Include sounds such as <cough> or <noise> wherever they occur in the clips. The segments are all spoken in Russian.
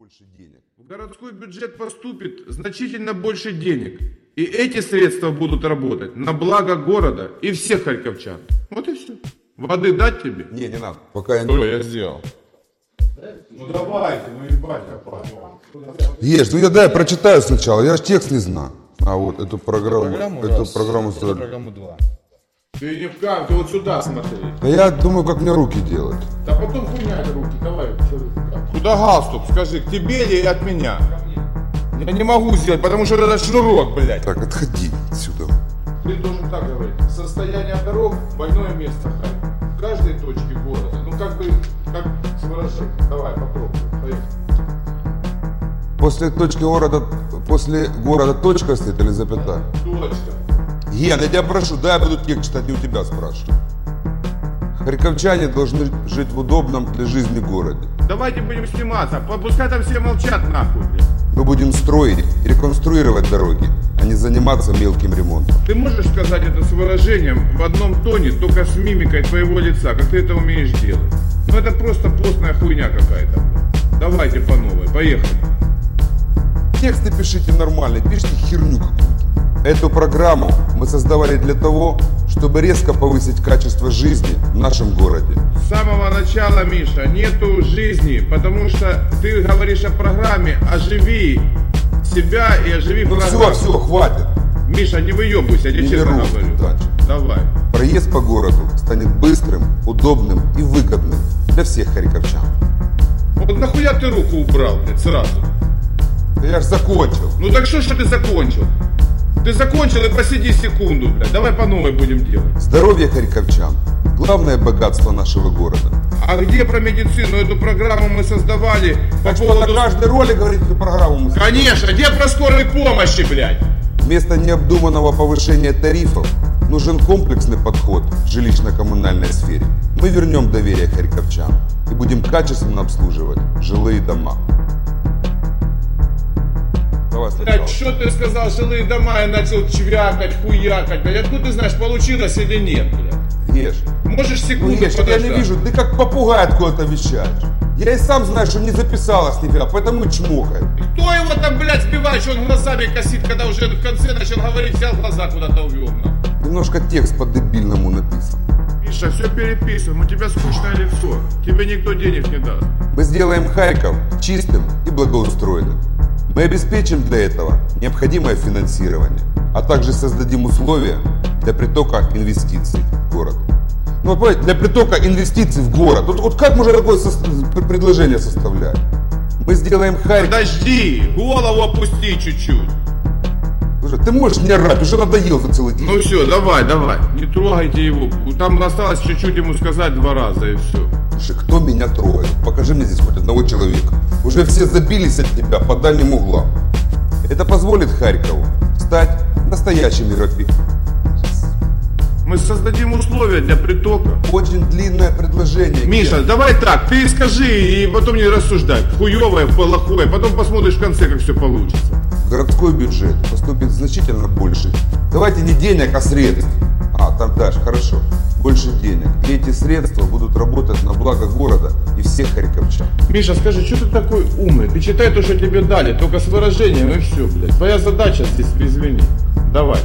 больше денег. В городской бюджет поступит значительно больше денег. И эти средства будут работать на благо города и всех харьковчан. Вот и все. Воды дать тебе? Не, не надо. Пока я не... Что я сделал? Ну давайте, ну ебать, Ешь, ну я дай прочитаю сначала, я же текст не знаю. А вот эту программу, эту раз, программу эту программу два. Ты не в кам, ты вот сюда смотри. Да я думаю, как мне руки делать. Да потом хуйня руки, давай. Куда галстук? Скажи, к тебе или от меня? Я не могу сделать, потому что это шнурок, блядь. Так, отходи отсюда. Ты должен так говорить. Состояние дорог, больное место. В каждой точке города. Ну как бы, как с выражением. Давай, попробуй. Поехали. После точки города, после города точка стоит или запятая? Точка. Ген, я тебя прошу, дай я буду текст читать, не у тебя спрашиваю. Харьковчане должны жить в удобном для жизни городе. Давайте будем сниматься. Пускай там все молчат нахуй, блядь. Мы будем строить и реконструировать дороги, а не заниматься мелким ремонтом. Ты можешь сказать это с выражением в одном тоне, только с мимикой твоего лица, как ты это умеешь делать? Ну это просто постная хуйня какая-то. Давайте по новой, поехали. Тексты пишите нормально, пишите херню какую-то. Эту программу мы создавали для того, чтобы резко повысить качество жизни в нашем городе. С самого начала, Миша, нету жизни, потому что ты говоришь о программе «Оживи себя и оживи Ну все, программу». все, хватит. Миша, не выебывайся, я тебе честно говорю. дальше. Давай. Проезд по городу станет быстрым, удобным и выгодным для всех харьковчан. Вот нахуя ты руку убрал, блядь, сразу? Да я ж закончил. Ну так что ж ты закончил? Ты закончил и посиди секунду, блядь. Давай по новой будем делать. Здоровье харьковчан – главное богатство нашего города. А где про медицину? Эту программу мы создавали по Так что поводу... на каждой роли, говорит, эту программу мы Конечно, где про скорой помощи, блядь? Вместо необдуманного повышения тарифов нужен комплексный подход в жилищно-коммунальной сфере. Мы вернем доверие харьковчан и будем качественно обслуживать жилые дома. Давай сначала. Блядь, что ты сказал, жилые дома, я начал чвякать, хуякать, блядь. Откуда ты знаешь, получилось или нет, блядь? Ешь. Можешь Ну, секунду Ешь, я не подождать? вижу, ты как попугай откуда-то вещаешь. Я и сам знаю, что не записалась нифига, поэтому и чмокаю. Кто его там, блядь, сбивает, что он глазами косит, когда уже в конце начал говорить, взял глаза куда-то увел. Немножко текст по-дебильному написан. Миша, все переписываем, у тебя скучное лицо. Тебе никто денег не даст. Мы сделаем Харьков чистым и благоустроенным. Мы обеспечим для этого необходимое финансирование, а также создадим условия для притока инвестиций в город. Ну, вот понимаете, для притока инвестиций в город. Вот, вот как можно такое пр- предложение составлять? Мы сделаем Харьков... Подожди, голову опусти чуть-чуть. Слушай, ты можешь мне орать, уже надоел за целый день. Ну все, давай, давай. Не трогайте его. Там осталось чуть-чуть ему сказать два раза и все. Слушай, кто меня трогает? Покажи мне здесь хоть одного человека. Уже все забились от тебя по дальним углам. Это позволит Харькову стать настоящим европейцем. Мы создадим условия для притока. Очень длинное предложение. Миша, давай так, ты скажи и потом не рассуждай. Хуевое, плохое, потом посмотришь в конце, как все получится. В городской бюджет поступит значительно больше. Давайте не денег, а средств. А, там дальше, хорошо. Больше денег. И эти средства будут работать на благо города и всех харьковчан. Миша, скажи, что ты такой умный? Ты читай то, что тебе дали, только с выражением и все, блядь. Твоя задача здесь, извини. Давай.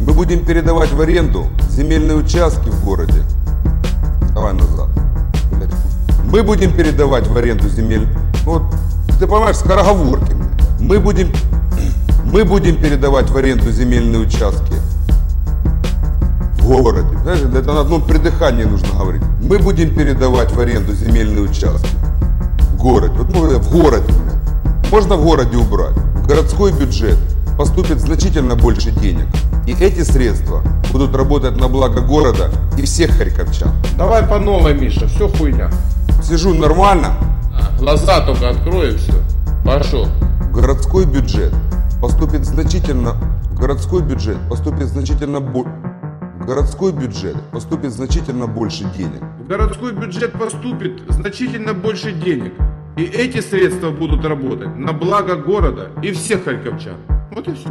Мы будем передавать в аренду земельные участки в городе. Давай назад. Блядь. Мы будем передавать в аренду земель... Вот, ты понимаешь, скороговорки. Мы будем... <clears throat> Мы будем передавать в аренду земельные участки городе. Знаешь, это на одном придыхании нужно говорить. Мы будем передавать в аренду земельные участки в городе. Вот ну, в городе. Можно в городе убрать. В городской бюджет поступит значительно больше денег. И эти средства будут работать на благо города и всех харьковчан. Давай по новой, Миша, все хуйня. Сижу нормально. Глаза только открой и все. Пошел. В городской бюджет поступит значительно... В городской бюджет поступит значительно больше... В городской бюджет поступит значительно больше денег. В городской бюджет поступит значительно больше денег. И эти средства будут работать на благо города и всех харьковчан. Вот и все.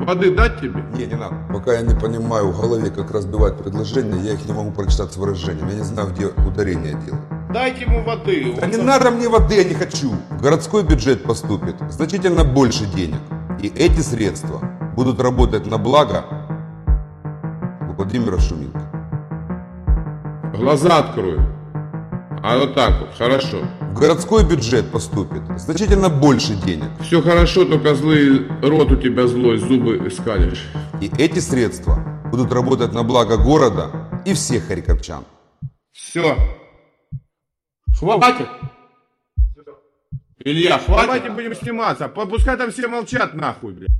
Воды дать тебе? Не, не надо. Пока я не понимаю в голове, как разбивать предложения, я их не могу прочитать с выражением. Я не знаю, где ударение делать. Дайте ему воды. Да Он не там- надо мне воды, я не хочу. В городской бюджет поступит значительно больше денег. И эти средства будут работать на благо Владимира Шумилка. Глаза открой. А вот так вот, хорошо. В городской бюджет поступит значительно больше денег. Все хорошо, только злый рот у тебя злой, зубы скалишь. И эти средства будут работать на благо города и всех харьковчан. Все. Хватит. Илья, хватит. Давайте будем сниматься, пускай там все молчат нахуй, блядь.